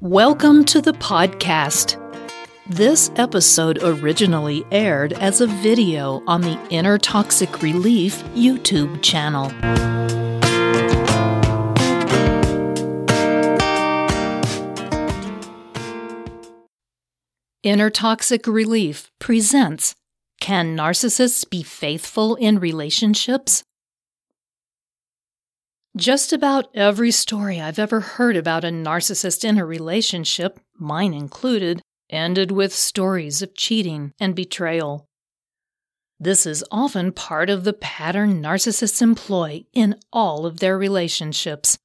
Welcome to the podcast. This episode originally aired as a video on the Inner Toxic Relief YouTube channel. Inner Toxic Relief presents Can Narcissists Be Faithful in Relationships? Just about every story I've ever heard about a narcissist in a relationship, mine included, ended with stories of cheating and betrayal. This is often part of the pattern narcissists employ in all of their relationships.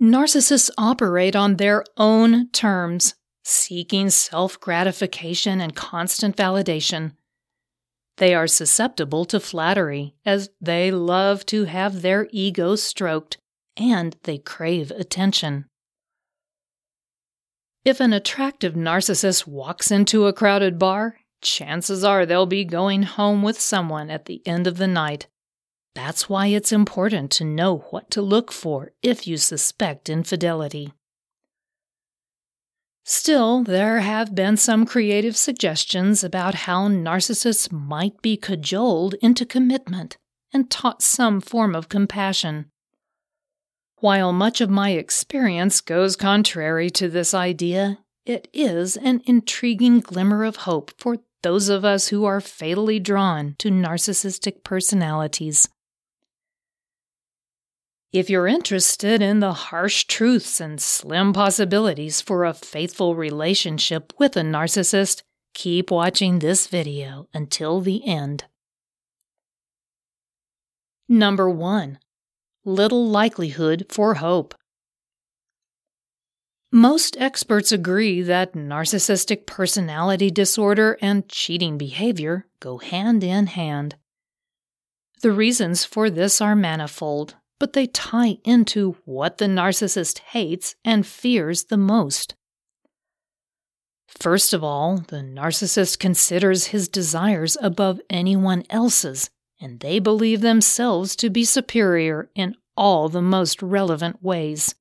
Narcissists operate on their own terms, seeking self gratification and constant validation. They are susceptible to flattery, as they love to have their ego stroked and they crave attention. If an attractive narcissist walks into a crowded bar, chances are they'll be going home with someone at the end of the night. That's why it's important to know what to look for if you suspect infidelity. Still, there have been some creative suggestions about how narcissists might be cajoled into commitment and taught some form of compassion. While much of my experience goes contrary to this idea, it is an intriguing glimmer of hope for those of us who are fatally drawn to narcissistic personalities. If you're interested in the harsh truths and slim possibilities for a faithful relationship with a narcissist, keep watching this video until the end. Number 1. Little likelihood for hope. Most experts agree that narcissistic personality disorder and cheating behavior go hand in hand. The reasons for this are manifold, but they tie into what the narcissist hates and fears the most. First of all, the narcissist considers his desires above anyone else's, and they believe themselves to be superior in all the most relevant ways.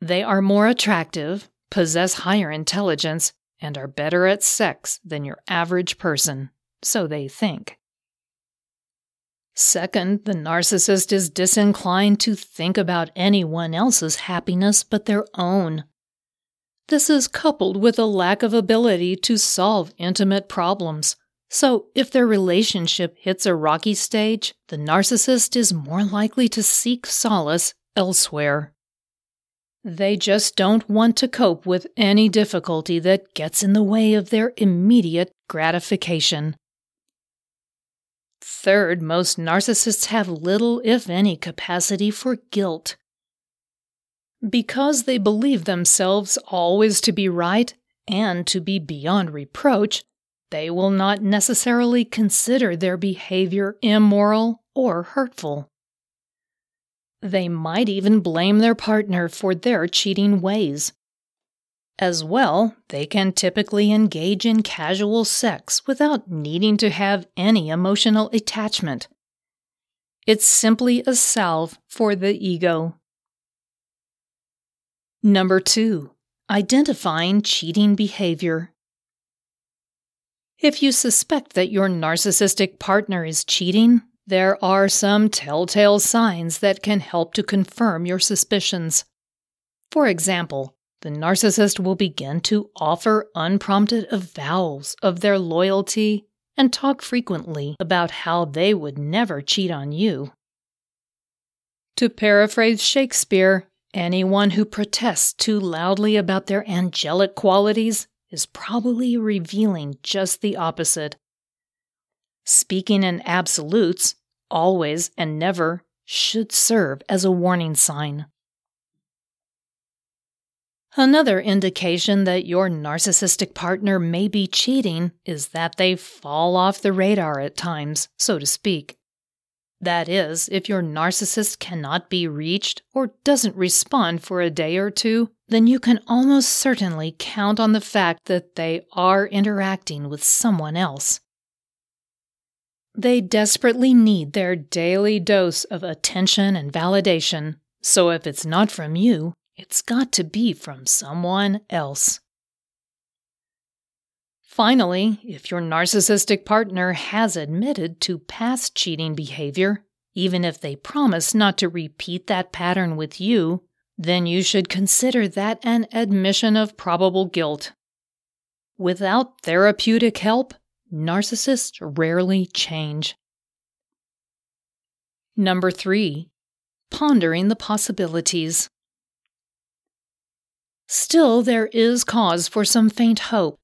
They are more attractive, possess higher intelligence, and are better at sex than your average person, so they think. Second, the narcissist is disinclined to think about anyone else's happiness but their own. This is coupled with a lack of ability to solve intimate problems. So, if their relationship hits a rocky stage, the narcissist is more likely to seek solace elsewhere. They just don't want to cope with any difficulty that gets in the way of their immediate gratification. Third, most narcissists have little, if any, capacity for guilt. Because they believe themselves always to be right and to be beyond reproach, they will not necessarily consider their behavior immoral or hurtful. They might even blame their partner for their cheating ways. As well, they can typically engage in casual sex without needing to have any emotional attachment. It's simply a salve for the ego. Number two, identifying cheating behavior. If you suspect that your narcissistic partner is cheating, there are some telltale signs that can help to confirm your suspicions. For example, the narcissist will begin to offer unprompted avowals of their loyalty and talk frequently about how they would never cheat on you. To paraphrase Shakespeare, anyone who protests too loudly about their angelic qualities is probably revealing just the opposite. Speaking in absolutes, always and never, should serve as a warning sign. Another indication that your narcissistic partner may be cheating is that they fall off the radar at times, so to speak. That is, if your narcissist cannot be reached or doesn't respond for a day or two, then you can almost certainly count on the fact that they are interacting with someone else. They desperately need their daily dose of attention and validation, so if it's not from you, It's got to be from someone else. Finally, if your narcissistic partner has admitted to past cheating behavior, even if they promise not to repeat that pattern with you, then you should consider that an admission of probable guilt. Without therapeutic help, narcissists rarely change. Number three, pondering the possibilities. Still, there is cause for some faint hope.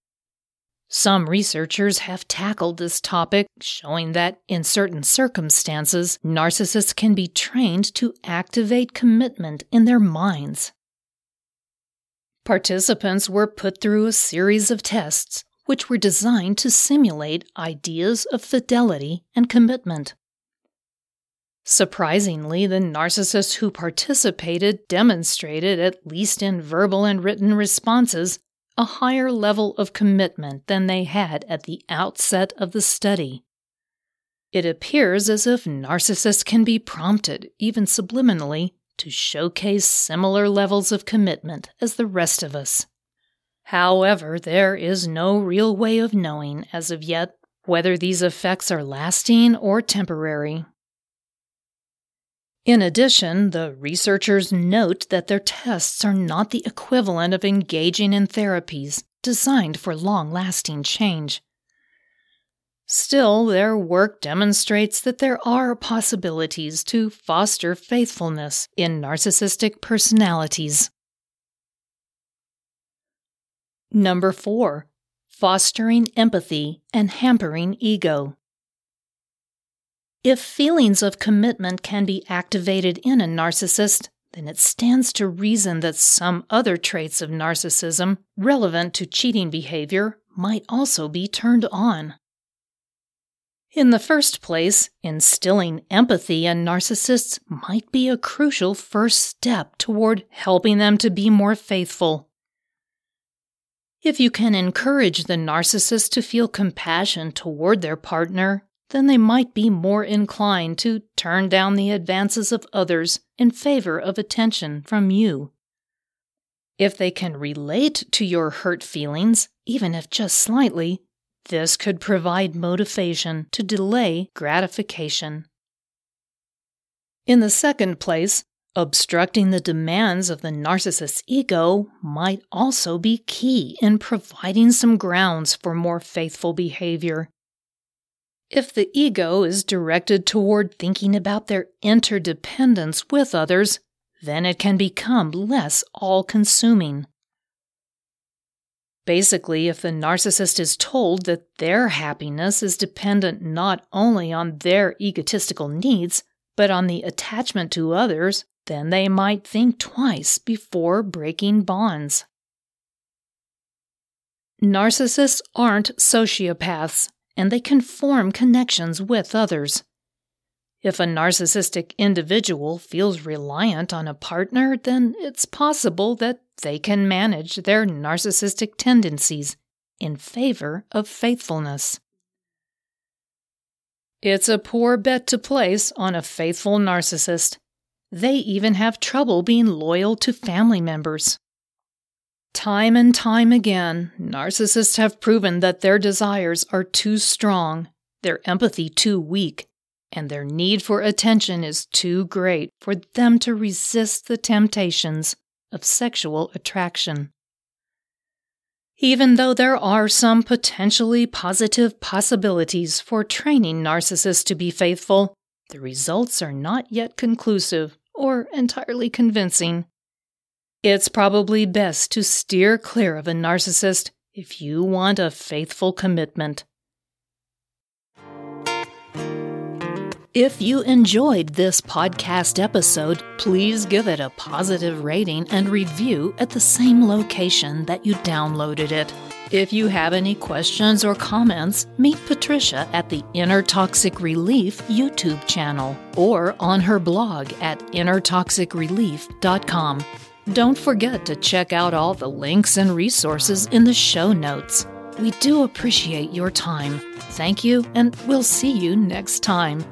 Some researchers have tackled this topic, showing that in certain circumstances, narcissists can be trained to activate commitment in their minds. Participants were put through a series of tests which were designed to simulate ideas of fidelity and commitment. Surprisingly, the narcissists who participated demonstrated, at least in verbal and written responses, a higher level of commitment than they had at the outset of the study. It appears as if narcissists can be prompted, even subliminally, to showcase similar levels of commitment as the rest of us. However, there is no real way of knowing as of yet whether these effects are lasting or temporary. In addition, the researchers note that their tests are not the equivalent of engaging in therapies designed for long lasting change. Still, their work demonstrates that there are possibilities to foster faithfulness in narcissistic personalities. Number four, fostering empathy and hampering ego. If feelings of commitment can be activated in a narcissist, then it stands to reason that some other traits of narcissism relevant to cheating behavior might also be turned on. In the first place, instilling empathy in narcissists might be a crucial first step toward helping them to be more faithful. If you can encourage the narcissist to feel compassion toward their partner then they might be more inclined to turn down the advances of others in favor of attention from you. If they can relate to your hurt feelings, even if just slightly, this could provide motivation to delay gratification. In the second place, obstructing the demands of the narcissist's ego might also be key in providing some grounds for more faithful behavior. If the ego is directed toward thinking about their interdependence with others, then it can become less all consuming. Basically, if the narcissist is told that their happiness is dependent not only on their egotistical needs, but on the attachment to others, then they might think twice before breaking bonds. Narcissists aren't sociopaths and they can form connections with others. If a narcissistic individual feels reliant on a partner, then it's possible that they can manage their narcissistic tendencies in favor of faithfulness. It's a poor bet to place on a faithful narcissist. They even have trouble being loyal to family members. Time and time again, narcissists have proven that their desires are too strong, their empathy too weak, and their need for attention is too great for them to resist the temptations of sexual attraction. Even though there are some potentially positive possibilities for training narcissists to be faithful, the results are not yet conclusive or entirely convincing. It's probably best to steer clear of a narcissist if you want a faithful commitment. If you enjoyed this podcast episode, please give it a positive rating and review at the same location that you downloaded it. If you have any questions or comments, meet Patricia at the Inner Toxic Relief YouTube channel or on her blog at innertoxicrelief.com. Don't forget to check out all the links and resources in the show notes. We do appreciate your time. Thank you, and we'll see you next time.